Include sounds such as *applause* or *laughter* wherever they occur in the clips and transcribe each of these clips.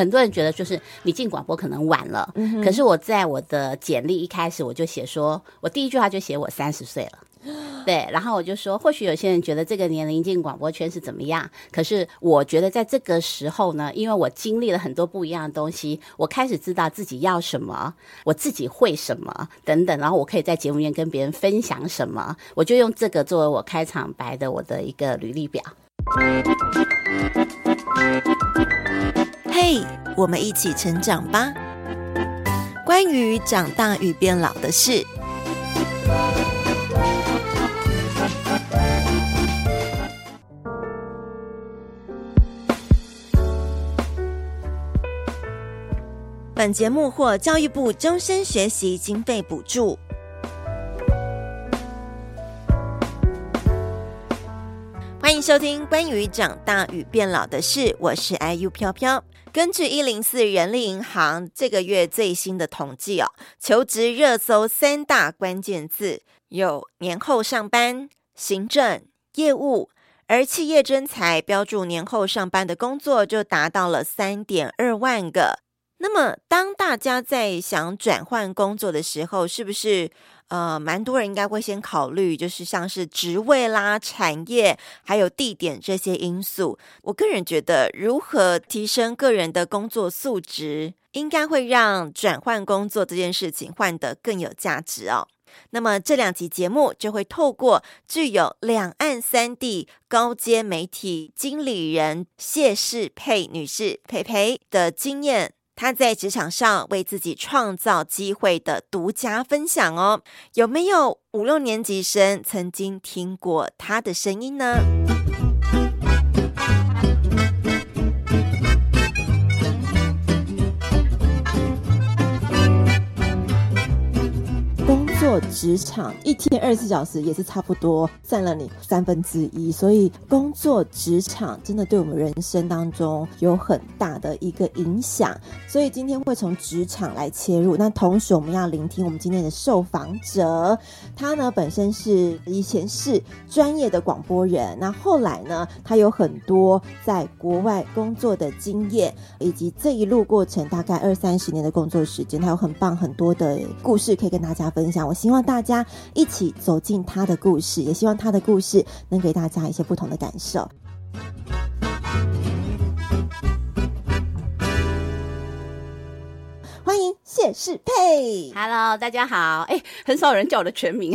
很多人觉得就是你进广播可能晚了，嗯、可是我在我的简历一开始我就写说，我第一句话就写我三十岁了。*gasps* 对，然后我就说，或许有些人觉得这个年龄进广播圈是怎么样，可是我觉得在这个时候呢，因为我经历了很多不一样的东西，我开始知道自己要什么，我自己会什么等等，然后我可以在节目里面跟别人分享什么，我就用这个作为我开场白的我的一个履历表。嘿我们一起成长吧。关于长大与变老的事。本节目获教育部终身学习经费补助。欢迎收听关于长大与变老的事，我是 IU 飘飘。根据一零四人力银行这个月最新的统计哦，求职热搜三大关键字有年后上班、行政、业务，而企业征才标注年后上班的工作就达到了三点二万个。那么，当大家在想转换工作的时候，是不是呃，蛮多人应该会先考虑，就是像是职位啦、产业还有地点这些因素？我个人觉得，如何提升个人的工作素质，应该会让转换工作这件事情换得更有价值哦。那么这两集节目就会透过具有两岸三地高阶媒体经理人谢世佩女士佩佩的经验。他在职场上为自己创造机会的独家分享哦，有没有五六年级生曾经听过他的声音呢？做职场一天二十四小时也是差不多占了你三分之一，所以工作职场真的对我们人生当中有很大的一个影响。所以今天会从职场来切入，那同时我们要聆听我们今天的受访者，他呢本身是以前是专业的广播人，那后来呢他有很多在国外工作的经验，以及这一路过程大概二三十年的工作时间，他有很棒很多的故事可以跟大家分享。我希望大家一起走进他的故事，也希望他的故事能给大家一些不同的感受。欢迎谢世佩，Hello，大家好。哎，很少有人叫我的全名。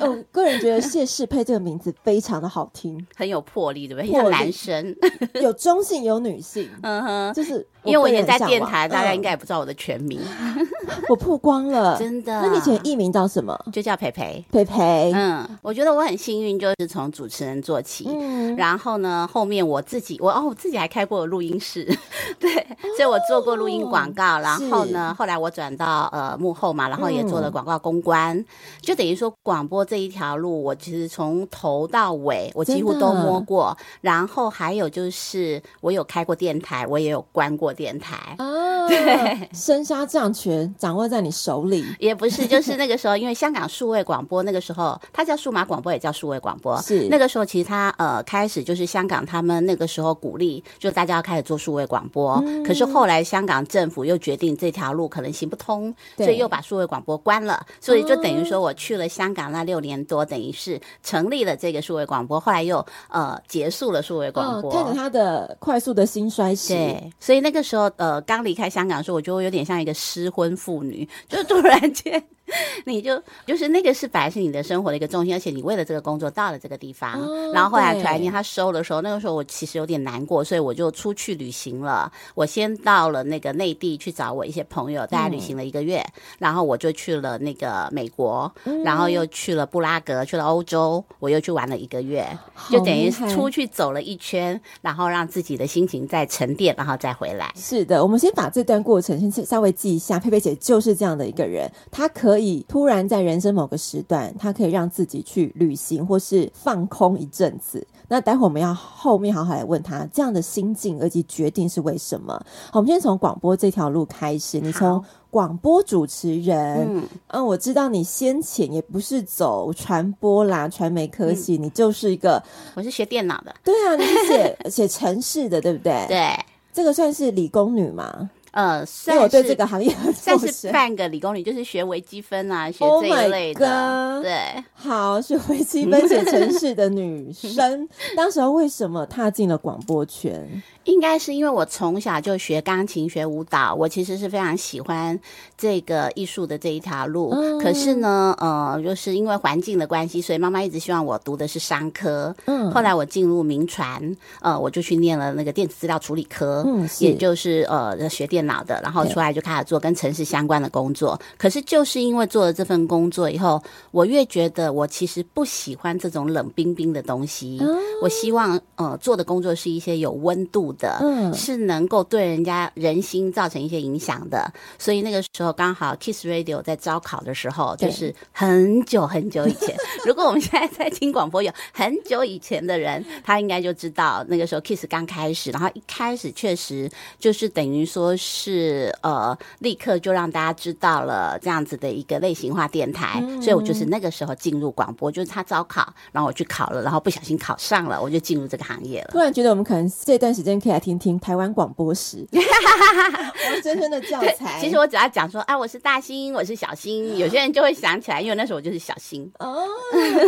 我 *laughs* 个人觉得谢世佩这个名字非常的好听，*laughs* 很有魄力，对不对？像男生，有中性，有女性。*laughs* 嗯哼，就是因为我以前在电台，大家应该也不知道我的全名。*laughs* 我曝光了，*laughs* 真的。那你以前艺名叫什么？就叫培培，培培。嗯，我觉得我很幸运，就是从主持人做起。嗯。然后呢，后面我自己，我哦，我自己还开过录音室，*laughs* 对，所以我做过录音广告，然后。呢，后来我转到呃幕后嘛，然后也做了广告公关，嗯、就等于说广播这一条路，我其实从头到尾我几乎都摸过。然后还有就是我有开过电台，我也有关过电台。哦，*laughs* 对，生杀大权掌握在你手里，*laughs* 也不是，就是那个时候，因为香港数位广播那个时候，它叫数码广播，也叫数位广播。是那个时候，其实它呃开始就是香港他们那个时候鼓励，就大家要开始做数位广播。嗯、可是后来香港政府又决定这条。路可能行不通，所以又把数位广播关了。所以就等于说，我去了香港那六年多，等于是成立了这个数位广播，后来又呃结束了数位广播。看着他的快速的兴衰史，对，所以那个那时候呃刚离开香港的时候，我觉得我有点像一个失婚妇女，就突然间。*laughs* 你就就是那个是本来是你的生活的一个重心，而且你为了这个工作到了这个地方，哦、然后后来突然间他收的时候，那个时候我其实有点难过，所以我就出去旅行了。我先到了那个内地去找我一些朋友，大家旅行了一个月，嗯、然后我就去了那个美国，嗯、然后又去了布拉格，去了欧洲，我又去玩了一个月，就等于出去走了一圈，然后让自己的心情再沉淀，然后再回来。是的，我们先把这段过程先稍微记一下。佩佩姐就是这样的一个人，她可以。可以突然在人生某个时段，他可以让自己去旅行或是放空一阵子。那待会我们要后面好好来问他这样的心境以及决定是为什么。好，我们先从广播这条路开始。你从广播主持人，嗯，嗯，我知道你先前也不是走传播啦、传媒科系，嗯、你就是一个，我是学电脑的。对啊，你是写 *laughs* 写城市的，对不对？对。这个算是理工女吗？呃，算是我对这个行业算是半个理工女，就是学微积分啊，学这一类的。Oh、对，好，是微积分、写程式的女生，*laughs* 当时候为什么踏进了广播圈？应该是因为我从小就学钢琴、学舞蹈，我其实是非常喜欢这个艺术的这一条路。嗯、可是呢，呃，就是因为环境的关系，所以妈妈一直希望我读的是商科。嗯，后来我进入名传，呃，我就去念了那个电子资料处理科，嗯，也就是呃学电脑的，然后出来就开始做跟城市相关的工作。可是就是因为做了这份工作以后，我越觉得我其实不喜欢这种冷冰冰的东西。嗯、我希望呃做的工作是一些有温度的。的，嗯，是能够对人家人心造成一些影响的，所以那个时候刚好 Kiss Radio 在招考的时候，就是很久很久以前。*laughs* 如果我们现在在听广播，有很久以前的人，他应该就知道那个时候 Kiss 刚开始，然后一开始确实就是等于说是呃，立刻就让大家知道了这样子的一个类型化电台，嗯、所以我就是那个时候进入广播，就是他招考，然后我去考了，然后不小心考上了，我就进入这个行业了。突然觉得我们可能这段时间可以来听听台湾广播史，*laughs* 王真真的教材。其实我只要讲说，啊，我是大星，我是小星，有些人就会想起来，因为那时候我就是小星。哦，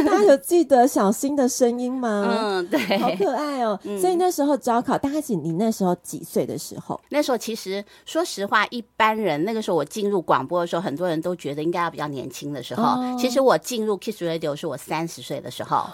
大家有记得小星的声音吗？*laughs* 嗯，对，好可爱哦。嗯、所以那时候招考，大概是你那时候几岁的时候？那时候其实说实话，一般人那个时候我进入广播的时候，很多人都觉得应该要比较年轻的时候。哦、其实我进入 Kiss Radio 是我三十岁的时候。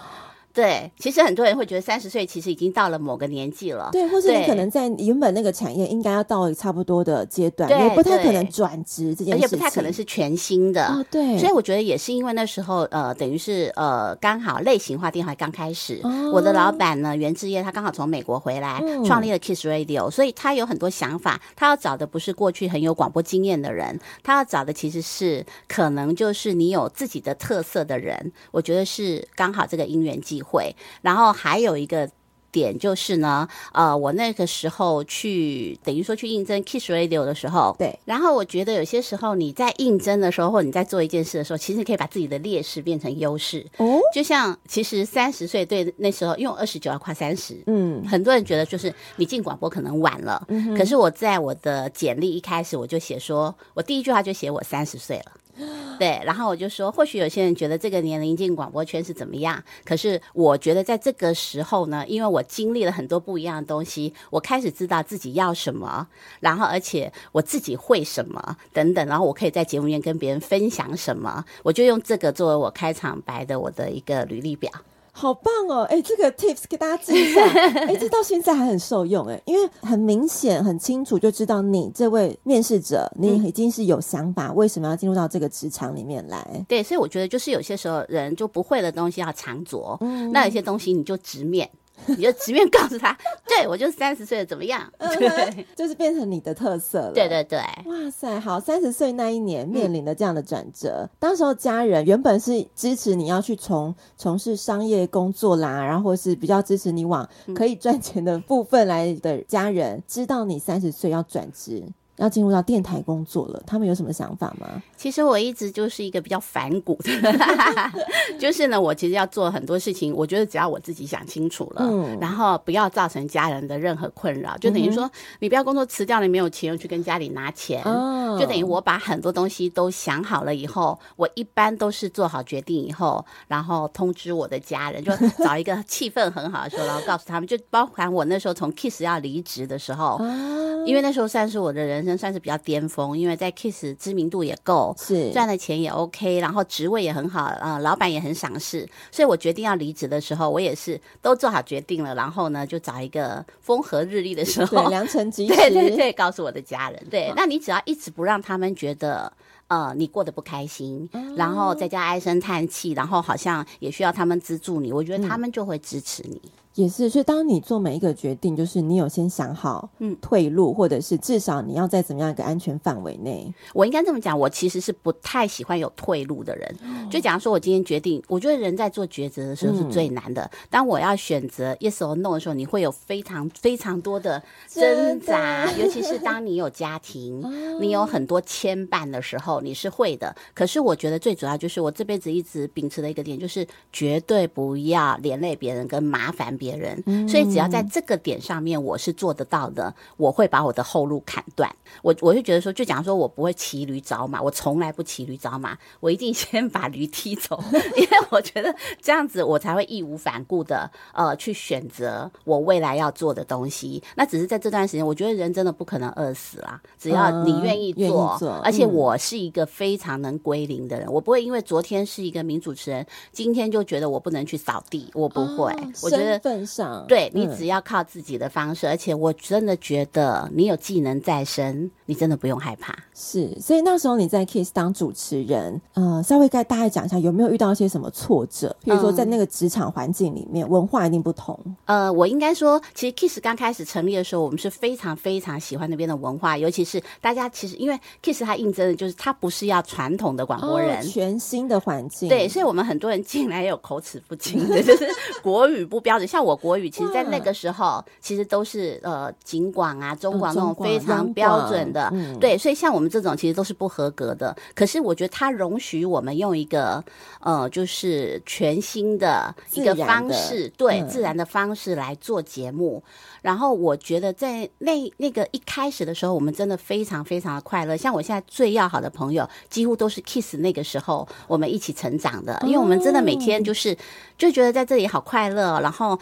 对，其实很多人会觉得三十岁其实已经到了某个年纪了。对，或是你可能在原本那个产业应该要到差不多的阶段，也不太可能转职这件事情，而且不太可能是全新的。哦，对。所以我觉得也是因为那时候呃，等于是呃，刚好类型化电台刚开始，哦、我的老板呢袁志业他刚好从美国回来，嗯、创立了 Kiss Radio，所以他有很多想法，他要找的不是过去很有广播经验的人，他要找的其实是可能就是你有自己的特色的人。我觉得是刚好这个因缘际会，然后还有一个点就是呢，呃，我那个时候去等于说去应征 Kiss Radio 的时候，对。然后我觉得有些时候你在应征的时候，或你在做一件事的时候，其实可以把自己的劣势变成优势。哦。就像其实三十岁对那时候，因为我二十九要跨三十，嗯，很多人觉得就是你进广播可能晚了，嗯。可是我在我的简历一开始我就写说，我第一句话就写我三十岁了。对，然后我就说，或许有些人觉得这个年龄进广播圈是怎么样，可是我觉得在这个时候呢，因为我经历了很多不一样的东西，我开始知道自己要什么，然后而且我自己会什么等等，然后我可以在节目里面跟别人分享什么，我就用这个作为我开场白的我的一个履历表。好棒哦！哎，这个 tips 给大家记一下。*laughs* 哎，这到现在还很受用哎，因为很明显、很清楚就知道你这位面试者，你已经是有想法，为什么要进入到这个职场里面来？对，所以我觉得就是有些时候人就不会的东西要藏拙，嗯，那有些东西你就直面。你就直面告诉他，对，我就是三十岁了，怎么样？对，就是变成你的特色了。对对对，哇塞，好，三十岁那一年面临的这样的转折，嗯、当时候家人原本是支持你要去从从事商业工作啦，然后或是比较支持你往可以赚钱的部分来的家人，嗯、知道你三十岁要转职。要进入到电台工作了，他们有什么想法吗？其实我一直就是一个比较反骨的，*laughs* 就是呢，我其实要做很多事情，我觉得只要我自己想清楚了，嗯，然后不要造成家人的任何困扰，就等于说，你不要工作辞掉了，你没有钱，又去跟家里拿钱，哦，就等于我把很多东西都想好了以后，我一般都是做好决定以后，然后通知我的家人，就 *laughs* 找一个气氛很好的时候，然后告诉他们，就包含我那时候从 Kiss 要离职的时候，哦，因为那时候算是我的人生。算是比较巅峰，因为在 Kiss 知名度也够，是。赚的钱也 OK，然后职位也很好，呃，老板也很赏识，所以我决定要离职的时候，我也是都做好决定了，然后呢，就找一个风和日丽的时候，良辰吉 *laughs* 时，对对对，告诉我的家人，对，那你只要一直不让他们觉得，呃，你过得不开心，嗯、然后在家唉声叹气，然后好像也需要他们资助你，我觉得他们就会支持你。嗯也是，所以当你做每一个决定，就是你有先想好，嗯，退路，或者是至少你要在怎么样一个安全范围内。我应该这么讲，我其实是不太喜欢有退路的人。就假如说我今天决定，我觉得人在做抉择的时候是最难的。当我要选择 yes or no 的时候，你会有非常非常多的挣扎，尤其是当你有家庭，你有很多牵绊的时候，你是会的。可是我觉得最主要就是我这辈子一直秉持的一个点，就是绝对不要连累别人跟麻烦别人。别人。嗯、所以只要在这个点上面我是做得到的，我会把我的后路砍断。我我就觉得说，就讲说我不会骑驴找马，我从来不骑驴找马，我一定先把驴踢走，*laughs* 因为我觉得这样子我才会义无反顾的呃去选择我未来要做的东西。那只是在这段时间，我觉得人真的不可能饿死啦，只要你愿意做，嗯、而且我是一个非常能归零的人，嗯、我不会因为昨天是一个名主持人，今天就觉得我不能去扫地，我不会。哦、我觉得身份上，对，你只要靠自己的方式，嗯、而且我真的觉得你有技能在身，你真的不用害怕。是，所以那时候你在 Kiss 当主持人，呃，稍微该大概讲一下有没有遇到一些什么挫折？比如说在那个职场环境里面，嗯、文化一定不同。呃，我应该说，其实 Kiss 刚开始成立的时候，我们是非常非常喜欢那边的文化，尤其是大家其实因为 Kiss 它应征的就是它不是要传统的广播人，哦、全新的环境。对，所以我们很多人进来也有口齿不清的，就是国语不标准。像我国语，其实在那个时候其实都是呃警广啊、中广那种非常标准的。嗯、对，所以像我们这种其实都是不合格的。可是我觉得它容许我们用一个呃，就是全新的一个方式，对、嗯、自然的方式来做节目。然后我觉得在那那个一开始的时候，我们真的非常非常的快乐。像我现在最要好的朋友，几乎都是 Kiss 那个时候我们一起成长的，因为我们真的每天就是就觉得在这里好快乐，然后。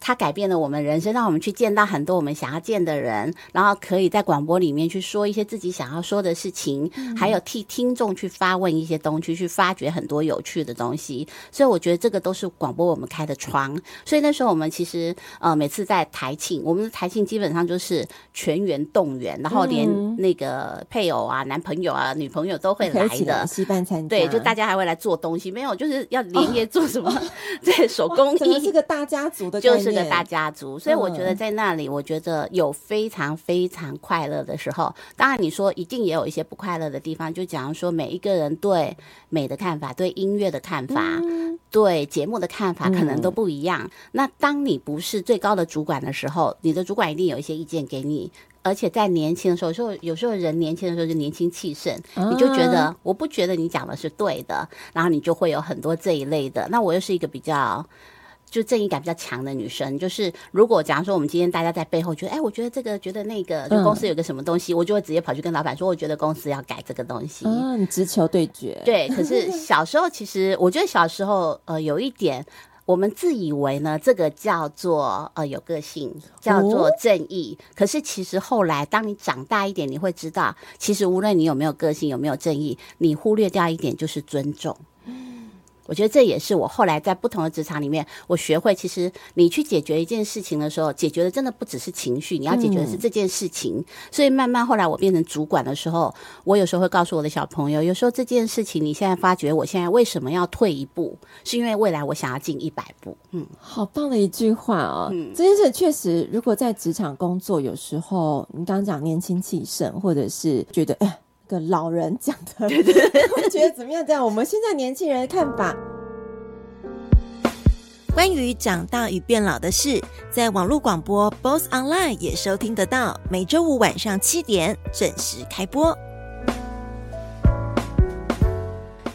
它改变了我们人生，让我们去见到很多我们想要见的人，然后可以在广播里面去说一些自己想要说的事情，嗯、还有替听众去发问一些东西，去发掘很多有趣的东西。所以我觉得这个都是广播我们开的窗。所以那时候我们其实呃每次在台庆，我们的台庆基本上就是全员动员，然后连那个配偶啊、男朋友啊、女朋友都会来的，戏班参加。对，就大家还会来做东西，没有就是要连夜做什么？哦、*laughs* 对，手工艺，这个大家族的就是。是个大家族，所以我觉得在那里，我觉得有非常非常快乐的时候。当然，你说一定也有一些不快乐的地方。就假如说每一个人对美的看法、对音乐的看法、嗯、对节目的看法，可能都不一样。嗯、那当你不是最高的主管的时候，你的主管一定有一些意见给你。而且在年轻的时候，有时候有时候人年轻的时候就年轻气盛，你就觉得我不觉得你讲的是对的，然后你就会有很多这一类的。那我又是一个比较。就正义感比较强的女生，就是如果假如说我们今天大家在背后觉得，哎，我觉得这个，觉得那个，就公司有个什么东西，嗯、我就会直接跑去跟老板说，我觉得公司要改这个东西。嗯，直球对决。对，可是小时候其实 *laughs* 我觉得小时候呃有一点，我们自以为呢这个叫做呃有个性，叫做正义。哦、可是其实后来当你长大一点，你会知道，其实无论你有没有个性，有没有正义，你忽略掉一点就是尊重。我觉得这也是我后来在不同的职场里面，我学会，其实你去解决一件事情的时候，解决的真的不只是情绪，你要解决的是这件事情。嗯、所以慢慢后来我变成主管的时候，我有时候会告诉我的小朋友，有时候这件事情你现在发觉，我现在为什么要退一步，是因为未来我想要进一百步。嗯，好棒的一句话哦。嗯，这件事确实，如果在职场工作，有时候你刚刚讲年轻气盛，或者是觉得哎。个老人讲的，对对对，*laughs* 觉得怎么样？这样，我们现在年轻人的看法，关于长大与变老的事，在网络广播 BOSS Online 也收听得到，每周五晚上七点准时开播。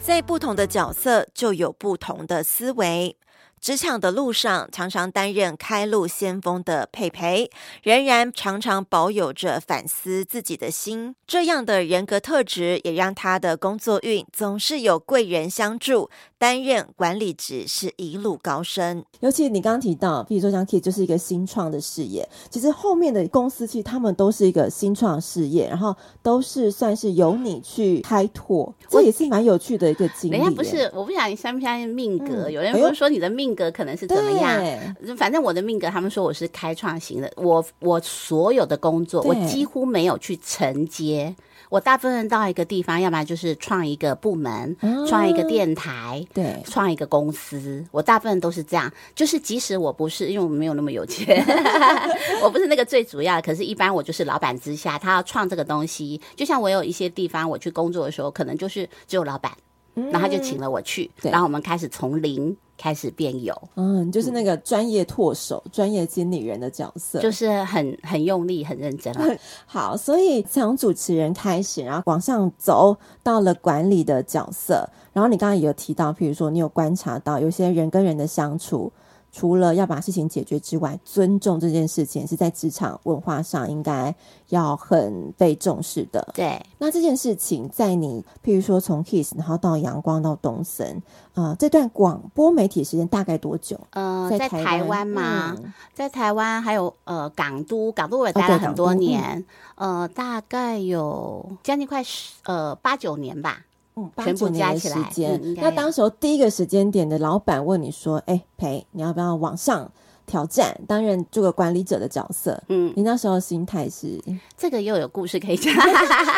在不同的角色，就有不同的思维。职场的路上，常常担任开路先锋的佩佩，仍然常常保有着反思自己的心。这样的人格特质，也让他的工作运总是有贵人相助。担任管理职是一路高升。尤其你刚刚提到，比如说像 Kiss 就是一个新创的事业，其实后面的公司其实他们都是一个新创事业，然后都是算是由你去开拓，这也是蛮有趣的一个经历。人家不是，我不想你相不相信命格，嗯、有人不是说你的命格可能是怎么样？对反正我的命格，他们说我是开创型的。我我所有的工作，我几乎没有去承接。我大部分到一个地方，要不然就是创一个部门，创、啊、一个电台，对，创一个公司。我大部分都是这样，就是即使我不是，因为我没有那么有钱，*laughs* *laughs* 我不是那个最主要的。可是，一般我就是老板之下，他要创这个东西。就像我有一些地方我去工作的时候，可能就是只有老板，嗯、然后他就请了我去，对然后我们开始从零。开始变有，嗯，就是那个专业拓手、专、嗯、业经理人的角色，就是很很用力、很认真了。*laughs* 好，所以从主持人开始，然后往上走到了管理的角色。然后你刚刚也有提到，譬如说你有观察到有些人跟人的相处，除了要把事情解决之外，尊重这件事情是在职场文化上应该要很被重视的。对，那这件事情在你，譬如说从 Kiss 然后到阳光到东森，呃，这段广播媒体时间大概多久？呃，在台湾嘛，嗯、在台湾还有呃港都，港都我也待了很多年，哦、呃，大概有将近快十呃八九年吧。嗯，全部加起来，嗯、那当时候第一个时间点的老板问你说：“哎、欸，培，你要不要往上？”挑战担任这个管理者的角色，嗯，你那时候心态是？这个又有故事可以讲，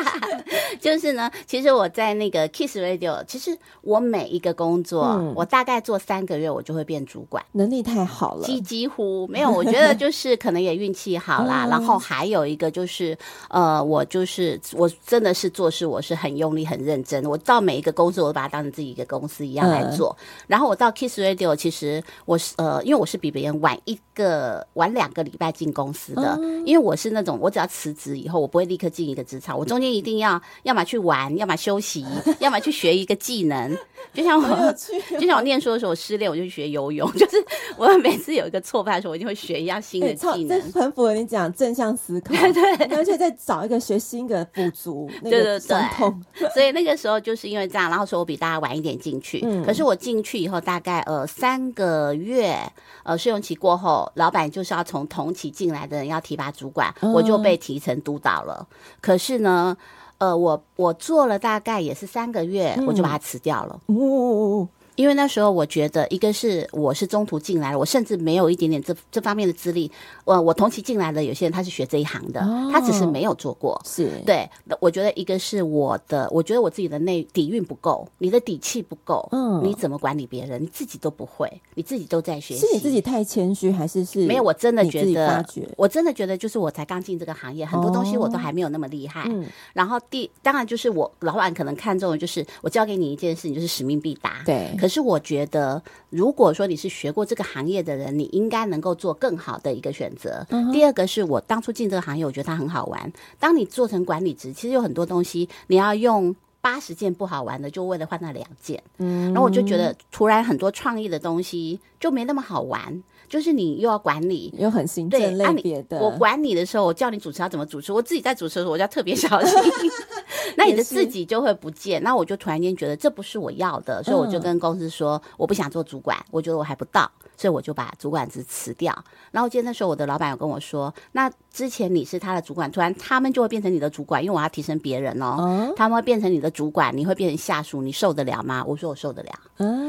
*laughs* 就是呢，其实我在那个 Kiss Radio，其实我每一个工作，嗯、我大概做三个月，我就会变主管，能力太好了，几几乎没有，我觉得就是可能也运气好啦，然后还有一个就是，呃，我就是我真的是做事我是很用力很认真，我到每一个工作我都把它当成自己一个公司一样来做，嗯、然后我到 Kiss Radio，其实我是呃，因为我是比别人晚。一个晚两个礼拜进公司的，因为我是那种我只要辞职以后，我不会立刻进一个职场，我中间一定要要么去玩，要么休息，*laughs* 要么去学一个技能。就像我，就像我念书的时候，我失恋我就去学游泳，*laughs* 就是我每次有一个挫败的时候，我一定会学一样新的技能。这很符合你讲正向思考，*laughs* 对，而且再找一个学新的补足那个伤痛。所以那个时候就是因为这样，然后说我比大家晚一点进去，可是我进去以后大概呃三个月，呃试用期过后，老板就是要从同期进来的人要提拔主管，我就被提成督导了。可是呢。呃，我我做了大概也是三个月，我就把它辞掉了。嗯因为那时候我觉得，一个是我是中途进来了，我甚至没有一点点这这方面的资历。我我同期进来的有些人他是学这一行的，哦、他只是没有做过。是对，我觉得一个是我的，我觉得我自己的内底蕴不够，你的底气不够。嗯，你怎么管理别人？你自己都不会，你自己都在学习。是你自己太谦虚，还是是？没有，我真的觉得，我真的觉得就是我才刚进这个行业，很多东西我都还没有那么厉害。嗯、然后第当然就是我老板可能看中的就是我交给你一件事，你就是使命必达。对，可是我觉得。如果说你是学过这个行业的人，你应该能够做更好的一个选择。Uh. 第二个是我当初进这个行业，我觉得它很好玩。当你做成管理职，其实有很多东西你要用八十件不好玩的，就为了换那两件。嗯，然后我就觉得突然很多创意的东西就没那么好玩。就是你又要管理，又很行政类别的。我管你的时候，我叫你主持要怎么主持，我自己在主持的时候，我就要特别小心。*laughs* 那你的自己就会不见。那我就突然间觉得这不是我要的，所以我就跟公司说，我不想做主管，我觉得我还不到，所以我就把主管职辞掉。然后我记得那时候我的老板有跟我说，那之前你是他的主管，突然他们就会变成你的主管，因为我要提升别人哦。他们会变成你的主管，你会变成下属，你受得了吗？我说我受得了。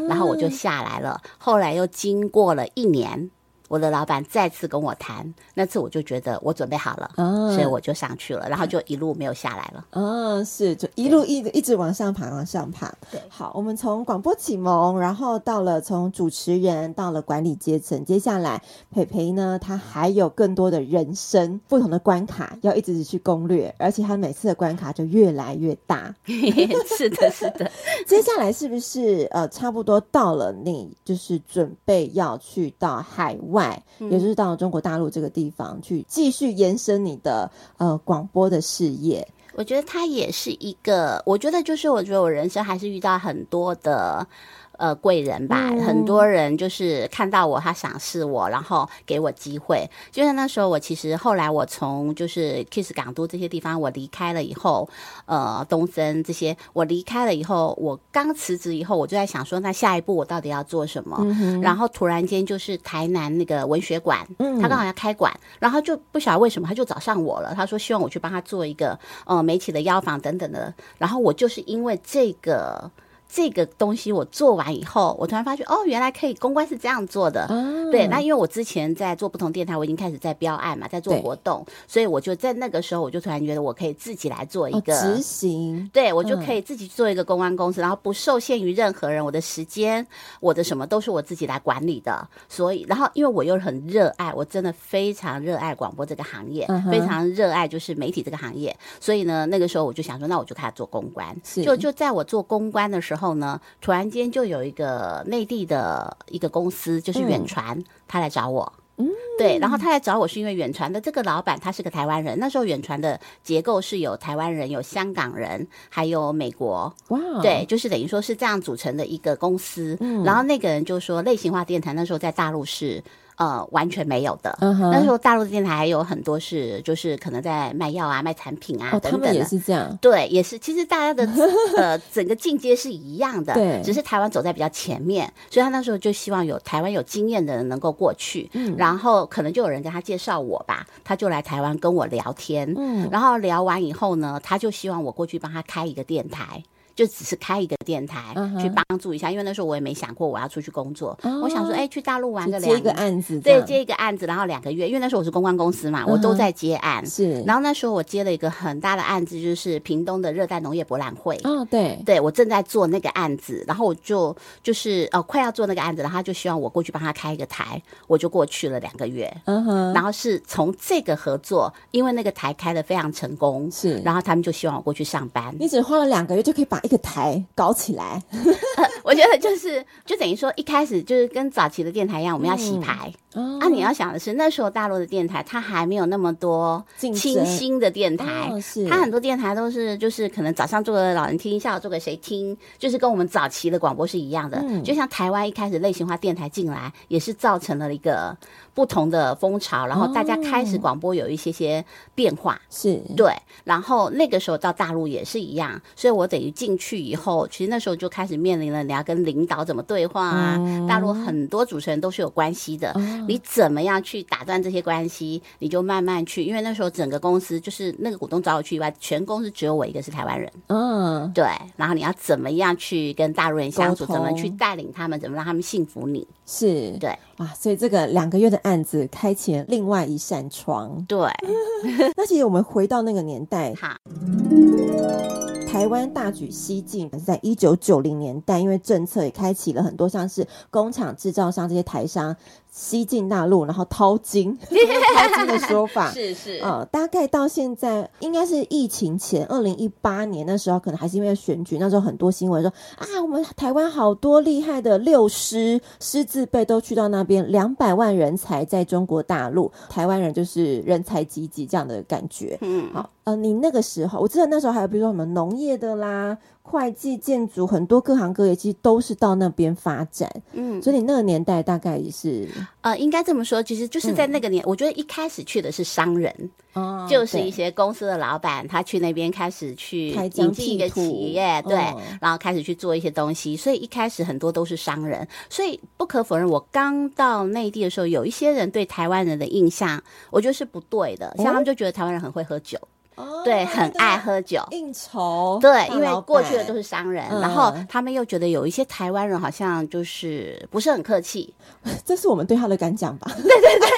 然后我就下来了。后来又经过了一年。我的老板再次跟我谈，那次我就觉得我准备好了，哦、所以我就上去了，然后就一路没有下来了。嗯、哦，是，就一路一直一直往上爬，往上爬。对，好，我们从广播启蒙，然后到了从主持人到了管理阶层，接下来培培呢，他还有更多的人生不同的关卡要一直去攻略，而且他每次的关卡就越来越大。*laughs* 是的，是的。*laughs* 接下来是不是呃，差不多到了你就是准备要去到海外？外，也就是到中国大陆这个地方去继续延伸你的呃广播的事业。我觉得它也是一个，我觉得就是我觉得我人生还是遇到很多的。呃，贵人吧，嗯、很多人就是看到我，他赏识我，然后给我机会。就是那时候，我其实后来我从就是 Kiss 港都这些地方我离开了以后，呃，东森这些我离开了以后，我刚辞职以后，我就在想说，那下一步我到底要做什么？嗯、然后突然间就是台南那个文学馆，嗯、他刚好要开馆，然后就不晓得为什么他就找上我了，他说希望我去帮他做一个呃媒体的邀访等等的，然后我就是因为这个。这个东西我做完以后，我突然发觉哦，原来可以公关是这样做的。啊、对，那因为我之前在做不同电台，我已经开始在标案嘛，在做活动，所以我就在那个时候，我就突然觉得我可以自己来做一个、哦、执行。对，我就可以自己做一个公关公司，嗯、然后不受限于任何人，我的时间，我的什么都是我自己来管理的。所以，然后因为我又很热爱，我真的非常热爱广播这个行业，嗯、非常热爱就是媒体这个行业。所以呢，那个时候我就想说，那我就开始做公关。是就就在我做公关的时候。后呢，突然间就有一个内地的一个公司，就是远传，嗯、他来找我，嗯，对，然后他来找我是因为远传的这个老板他是个台湾人，那时候远传的结构是有台湾人、有香港人，还有美国。哇，对，就是等于说是这样组成的一个公司。嗯，然后那个人就说，类型化电台那时候在大陆是。呃，完全没有的。Uh. 那时候大陆的电台还有很多是，就是可能在卖药啊、卖产品啊、oh, 等等的。他们也是这样。对，也是。其实大家的 *laughs* 呃整个进阶是一样的，对。只是台湾走在比较前面，所以他那时候就希望有台湾有经验的人能够过去，嗯。然后可能就有人跟他介绍我吧，他就来台湾跟我聊天，嗯。然后聊完以后呢，他就希望我过去帮他开一个电台。就只是开一个电台去帮助一下，因为那时候我也没想过我要出去工作。我想说，哎，去大陆玩个两接一个案子，对，接一个案子，然后两个月，因为那时候我是公关公司嘛，我都在接案。是，然后那时候我接了一个很大的案子，就是屏东的热带农业博览会。哦，对，对我正在做那个案子，然后我就就是呃快要做那个案子，然后他就希望我过去帮他开一个台，我就过去了两个月。嗯哼，然后是从这个合作，因为那个台开的非常成功，是，然后他们就希望我过去上班。你只花了两个月就可以把一个台搞起来，*laughs* 我觉得就是就等于说一开始就是跟早期的电台一样，我们要洗牌。嗯、啊，你要想的是那时候大陆的电台它还没有那么多清新的电台，哦、它很多电台都是就是可能早上做给老人听，下午做给谁听，就是跟我们早期的广播是一样的。嗯、就像台湾一开始类型化电台进来，也是造成了一个不同的风潮，然后大家开始广播有一些些变化。是、哦、对，然后那个时候到大陆也是一样，所以我等于进。去以后，其实那时候就开始面临了你要跟领导怎么对话啊。嗯、大陆很多主持人都是有关系的，嗯、你怎么样去打断这些关系？你就慢慢去，因为那时候整个公司就是那个股东找我去以外，全公司只有我一个是台湾人。嗯，对。然后你要怎么样去跟大陆人相处？怎么去带领他们？怎么让他们信服你？是对。哇，所以这个两个月的案子开启了另外一扇窗。对。*laughs* 那其实我们回到那个年代，*laughs* 哈。台湾大举西进，是在一九九零年代，因为政策也开启了很多像是工厂制造商这些台商西进大陆，然后淘金，*laughs* 淘金的说法 *laughs* 是是啊、呃，大概到现在应该是疫情前二零一八年那时候，可能还是因为选举，那时候很多新闻说啊，我们台湾好多厉害的六师师字辈都去到那边，两百万人才在中国大陆，台湾人就是人才济济这样的感觉。嗯，好。呃，你那个时候，我记得那时候还有比如说什么农业的啦。会计、建筑，很多各行各业其实都是到那边发展，嗯，所以你那个年代大概也是，呃，应该这么说，其实就是在那个年，嗯、我觉得一开始去的是商人，哦，就是一些公司的老板，他去那边开始去引进一个企业，对，哦、然后开始去做一些东西，所以一开始很多都是商人，所以不可否认，我刚到内地的时候，有一些人对台湾人的印象，我觉得是不对的，像他们就觉得台湾人很会喝酒。哦、对，很爱喝酒，应酬。对，因为过去的都是商人，嗯、然后他们又觉得有一些台湾人好像就是不是很客气，*laughs* 这是我们对他的感想吧？对对对。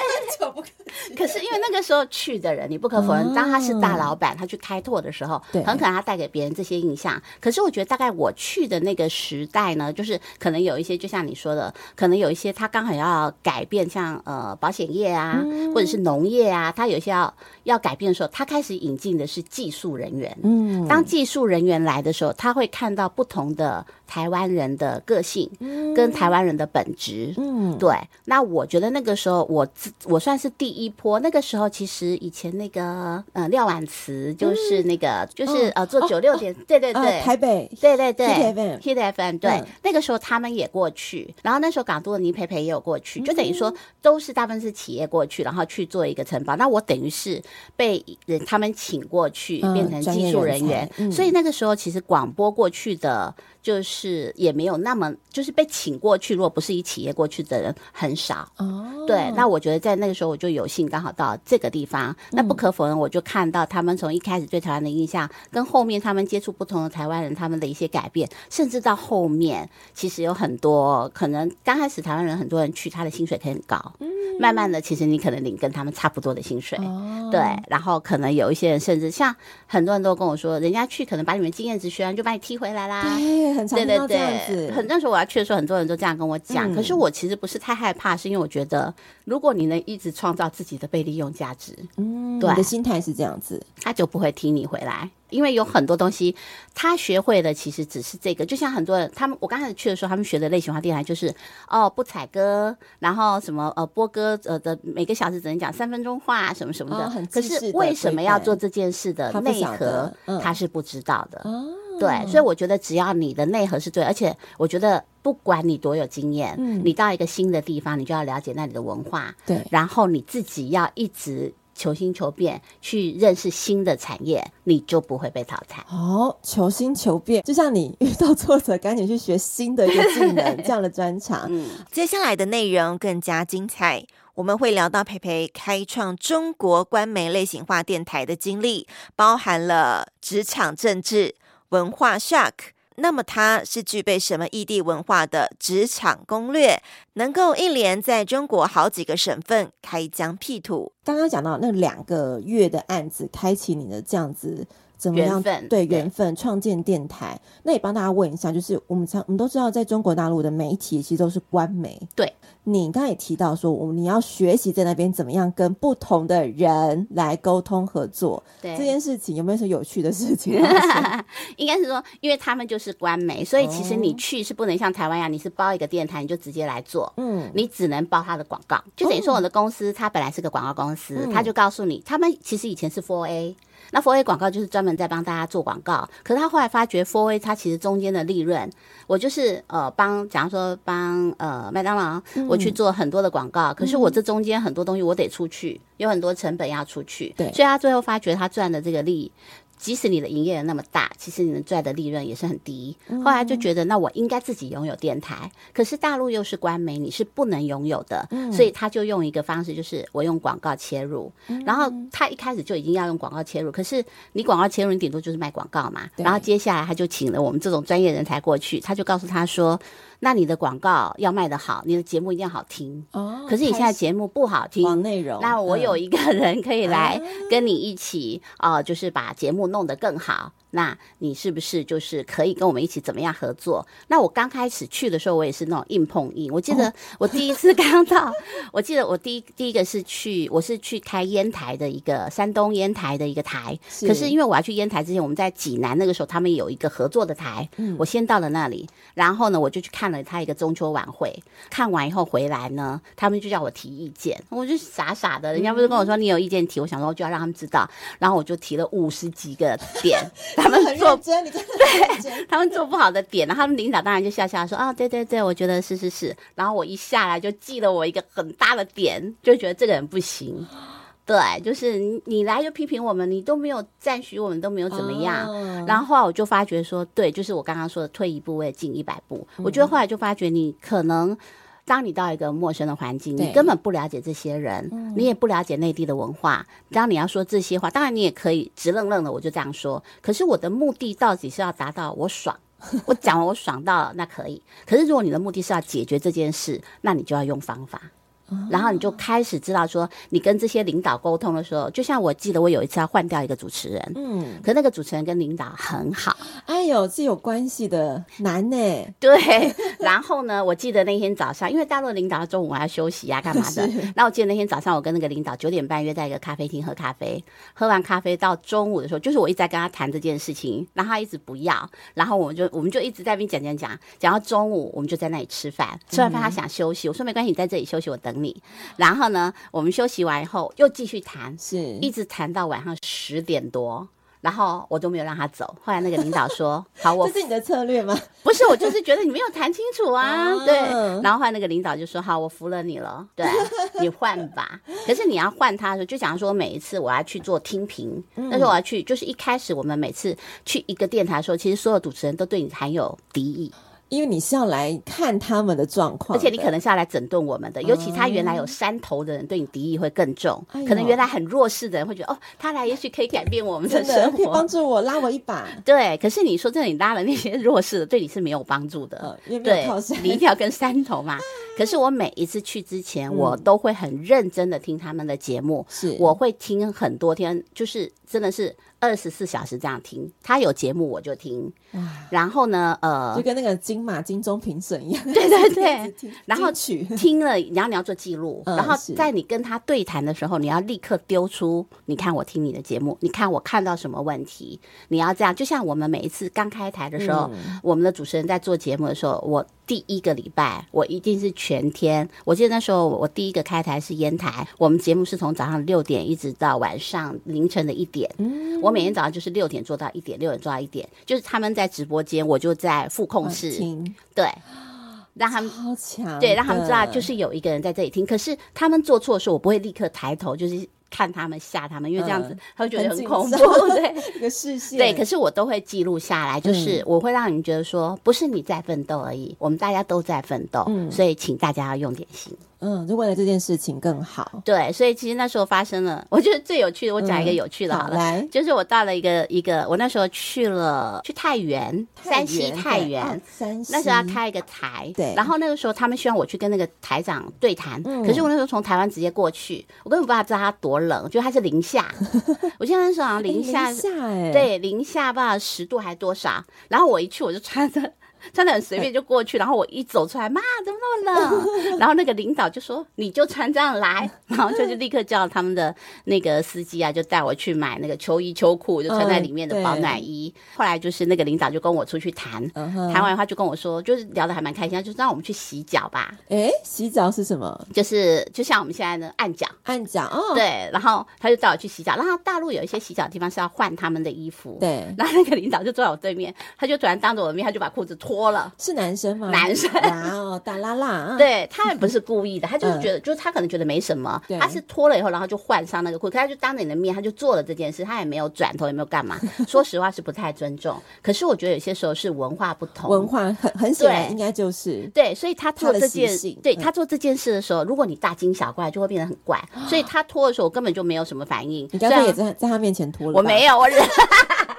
*laughs* *laughs* 可是因为那个时候去的人，你不可否认，当他是大老板，他去开拓的时候，对，很可能他带给别人这些印象。可是我觉得，大概我去的那个时代呢，就是可能有一些，就像你说的，可能有一些他刚好要改变，像呃保险业啊，或者是农业啊，他有一些要要改变的时候，他开始引进的是技术人员。嗯，当技术人员来的时候，他会看到不同的台湾人的个性，跟台湾人的本质。嗯，对。那我觉得那个时候，我我算是第一波。那个时候，其实以前那个呃廖婉慈就是那个就是呃做九六点，对对对，台北，对对对，Hit FM，Hit FM，对。那个时候他们也过去，然后那时候港都的倪培培也有过去，就等于说都是大部分是企业过去，然后去做一个承包。那我等于是被人他们请过去，变成技术人员。所以那个时候其实广播过去的。就是也没有那么，就是被请过去，如果不是以企业过去的人很少。哦，对，那我觉得在那个时候我就有幸刚好到这个地方。嗯、那不可否认，我就看到他们从一开始对台湾的印象，跟后面他们接触不同的台湾人，他们的一些改变，甚至到后面，其实有很多可能刚开始台湾人很多人去，他的薪水可以很高。嗯，慢慢的，其实你可能领跟他们差不多的薪水。哦，对，然后可能有一些人，甚至像很多人都跟我说，人家去可能把你们经验值学完就把你踢回来啦。很对对对，很那时候我要去的时候，很多人都这样跟我讲。嗯、可是我其实不是太害怕，是因为我觉得，如果你能一直创造自己的被利用价值，嗯，对，你的心态是这样子，他就不会踢你回来。因为有很多东西，他学会的其实只是这个。就像很多人，他们我刚开始去的时候，他们学的类型化电台就是哦不采歌，然后什么呃播歌呃的每个小时只能讲三分钟话什么什么的。哦、可是为什么要做这件事的内核，他，嗯、他是不知道的。哦、对，所以我觉得只要你的内核是对，而且我觉得不管你多有经验，嗯、你到一个新的地方，你就要了解那里的文化。对，然后你自己要一直。求新求变，去认识新的产业，你就不会被淘汰。哦，求新求变，就像你遇到挫折，赶紧去学新的一个技能，*laughs* 这样的专长。嗯，接下来的内容更加精彩，我们会聊到培培开创中国官媒类型化电台的经历，包含了职场政治、文化 shock。那么它是具备什么异地文化的职场攻略，能够一连在中国好几个省份开疆辟土？刚刚讲到那两个月的案子，开启你的这样子。怎么样？对缘分创建电台，那也帮大家问一下，就是我们常我们都知道，在中国大陆的媒体其实都是官媒。对，你刚才也提到说，我你要学习在那边怎么样跟不同的人来沟通合作。对这件事情有没有什么有趣的事情？*laughs* 应该是说，因为他们就是官媒，所以其实你去是不能像台湾一样，你是包一个电台你就直接来做。嗯，你只能包他的广告，就等于说我的公司它本来是个广告公司，他、嗯、就告诉你，他们其实以前是 4A。那 Four A 广告就是专门在帮大家做广告，可是他后来发觉 Four A 它其实中间的利润，我就是呃帮，假如说帮呃麦当劳，嗯、我去做很多的广告，可是我这中间很多东西我得出去，有很多成本要出去，对，所以他最后发觉他赚的这个利。即使你的营业额那么大，其实你能赚的利润也是很低。后来就觉得，那我应该自己拥有电台。可是大陆又是官媒，你是不能拥有的。所以他就用一个方式，就是我用广告切入。然后他一开始就已经要用广告切入，可是你广告切入，你顶多就是卖广告嘛。然后接下来他就请了我们这种专业人才过去，他就告诉他说。那你的广告要卖得好，你的节目一定要好听哦。可是你现在节目不好听，内容。那我有一个人可以来跟你一起哦、嗯呃，就是把节目弄得更好。那你是不是就是可以跟我们一起怎么样合作？那我刚开始去的时候，我也是那种硬碰硬。我记得 *laughs* 我第一次刚到，哦、*laughs* 我记得我第一第一个是去，我是去开烟台的一个山东烟台的一个台。是可是因为我要去烟台之前，我们在济南那个时候，他们有一个合作的台。嗯，我先到了那里，然后呢，我就去看了他一个中秋晚会。看完以后回来呢，他们就叫我提意见，我就傻傻的，人家不是跟我说你有意见提，我想说就要让他们知道，然后我就提了五十几个点。*laughs* 他们做真，你真的对，他们做不好的点，然后他们领导当然就笑笑说啊，对对对，我觉得是是是。然后我一下来就记了我一个很大的点，就觉得这个人不行。对，就是你你来就批评我们，你都没有赞许我们，都没有怎么样。哦、然后后来我就发觉说，对，就是我刚刚说的，退一步为进一百步。嗯、我觉得后来就发觉你可能。当你到一个陌生的环境，你根本不了解这些人，嗯、你也不了解内地的文化。当你要说这些话，当然你也可以直愣愣的，我就这样说。可是我的目的到底是要达到我爽，*laughs* 我讲完我爽到了，那可以。可是如果你的目的是要解决这件事，那你就要用方法。然后你就开始知道说，你跟这些领导沟通的时候，就像我记得我有一次要换掉一个主持人，嗯，可那个主持人跟领导很好，哎呦，这有关系的，难呢。*laughs* 对，然后呢，我记得那天早上，因为大陆领导中午还要休息呀、啊，干嘛的？*laughs* 是。然后我记得那天早上，我跟那个领导九点半约在一个咖啡厅喝咖啡，喝完咖啡到中午的时候，就是我一直在跟他谈这件事情，然后他一直不要，然后我们就我们就一直在那边讲讲讲，讲到中午，我们就在那里吃饭，吃完饭他想休息，我说没关系，你在这里休息，我等你。然后呢，我们休息完以后又继续谈，是一直谈到晚上十点多，然后我都没有让他走。后来那个领导说：“好，我 *laughs* 这是你的策略吗？” *laughs* 不是，我就是觉得你没有谈清楚啊。对。然后后来那个领导就说：“好，我服了你了，对，你换吧。”可是你要换他的时候，就假如说每一次我要去做听评，但是我要去，就是一开始我们每次去一个电台的时候，其实所有主持人都对你很有敌意。因为你是要来看他们的状况的，而且你可能是要来整顿我们的。尤其他原来有山头的人，对你敌意会更重。哎、可能原来很弱势的人会觉得，哦，他来也许可以改变我们的生活，可以帮助我，拉我一把。*laughs* 对，可是你说这里拉了那些弱势的，对你是没有帮助的。*laughs* 对，你一定要跟山头嘛。*laughs* 可是我每一次去之前，我都会很认真的听他们的节目，是、嗯，我会听很多天，就是真的是。二十四小时这样听，他有节目我就听。然后呢，呃，就跟那个金马金钟评审一样。*laughs* 对对对。然后取听了，然后你要做记录，然后在你跟他对谈的时候，你要立刻丢出，你看我听你的节目，你看我看到什么问题，你要这样。就像我们每一次刚开台的时候，我们的主持人在做节目的时候，我第一个礼拜我一定是全天。我记得那时候我第一个开台是烟台，我们节目是从早上六点一直到晚上凌晨的一点。我每天早上就是六点做到一点，六点做到一点，就是他们在直播间，我就在副控室。对。让他们好强，对，让他们知道就是有一个人在这里听。可是他们做错的时候，我不会立刻抬头，就是看他们吓他们，因为这样子他会觉得很恐怖，嗯、对，一个视线。对，可是我都会记录下来，就是我会让你们觉得说，不是你在奋斗而已，我们大家都在奋斗，嗯、所以请大家要用点心。嗯，就为了这件事情更好。对，所以其实那时候发生了，我觉得最有趣的，我讲一个有趣的好了，嗯、好来，*laughs* 就是我到了一个一个，我那时候去了去太原，山西太原，山西那时候要开一个台，对，然后那个时候他们希望我去跟那个台长对谈，嗯、可是我那时候从台湾直接过去，我根本不知道知道他多冷，就他是零下，*laughs* 我现在那时候好像零下，零下哎，对，零下不知道十度还多少，然后我一去我就穿着。穿得很随便 *laughs* 就过去，然后我一走出来，妈，怎么那么冷？然后那个领导就说：“你就穿这样来。” *laughs* 然后就就立刻叫他们的那个司机啊，就带我去买那个秋衣秋裤，就穿在里面的保暖衣。嗯、后来就是那个领导就跟我出去谈，谈、嗯、完的话就跟我说，就是聊得还蛮开心，就是让我们去洗脚吧。哎，洗脚是什么？就是就像我们现在的按脚，按脚哦。对，然后他就带我去洗脚。然后大陆有一些洗脚的地方是要换他们的衣服，对。然后那个领导就坐在我对面，他就突然当着我的面，他就把裤子脱了，是男生吗？男生，哇哦，大拉拉，对，他也不是故意的，他就是觉得，就是他可能觉得没什么，他是脱了以后，然后就换上那个裤，可他就当着你的面，他就做了这件事，他也没有转头，也没有干嘛。*laughs* 说实话是不太尊重，可是我觉得有些时候是文化不同，文化很很显然应该就是对，所以他做这件，对他做这件事的时候，如果你大惊小怪，就会变得很怪。*gasps* 所以他脱的时候，我根本就没有什么反应。你刚才也在在他面前脱了，我没有，我忍。*laughs*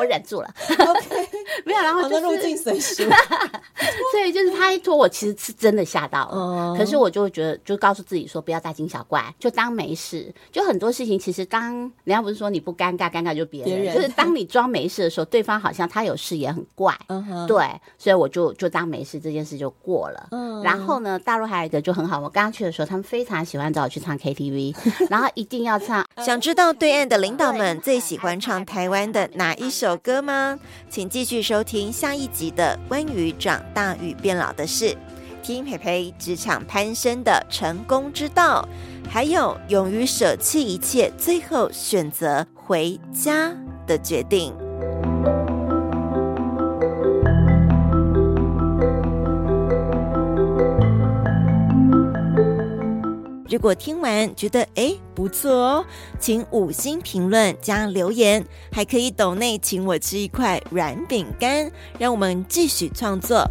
我忍住了，OK，*laughs* 没有，然后就是入境随俗，*laughs* 所以就是他一拖，我其实是真的吓到了。嗯、可是我就会觉得，就告诉自己说，不要大惊小怪，就当没事。就很多事情，其实当人家不是说你不尴尬，尴尬就别人，别人就是当你装没事的时候，对方好像他有事也很怪。嗯哼，对，所以我就就当没事，这件事就过了。嗯，然后呢，大陆还有一个就很好，我刚刚去的时候，他们非常喜欢找我去唱 KTV，*laughs* 然后一定要唱。想知道对岸的领导们最喜欢唱台湾的哪一首首歌吗？请继续收听下一集的关于长大与变老的事，听培培职场攀升的成功之道，还有勇于舍弃一切，最后选择回家的决定。如果听完觉得诶不错哦，请五星评论加留言，还可以抖内请我吃一块软饼干，让我们继续创作。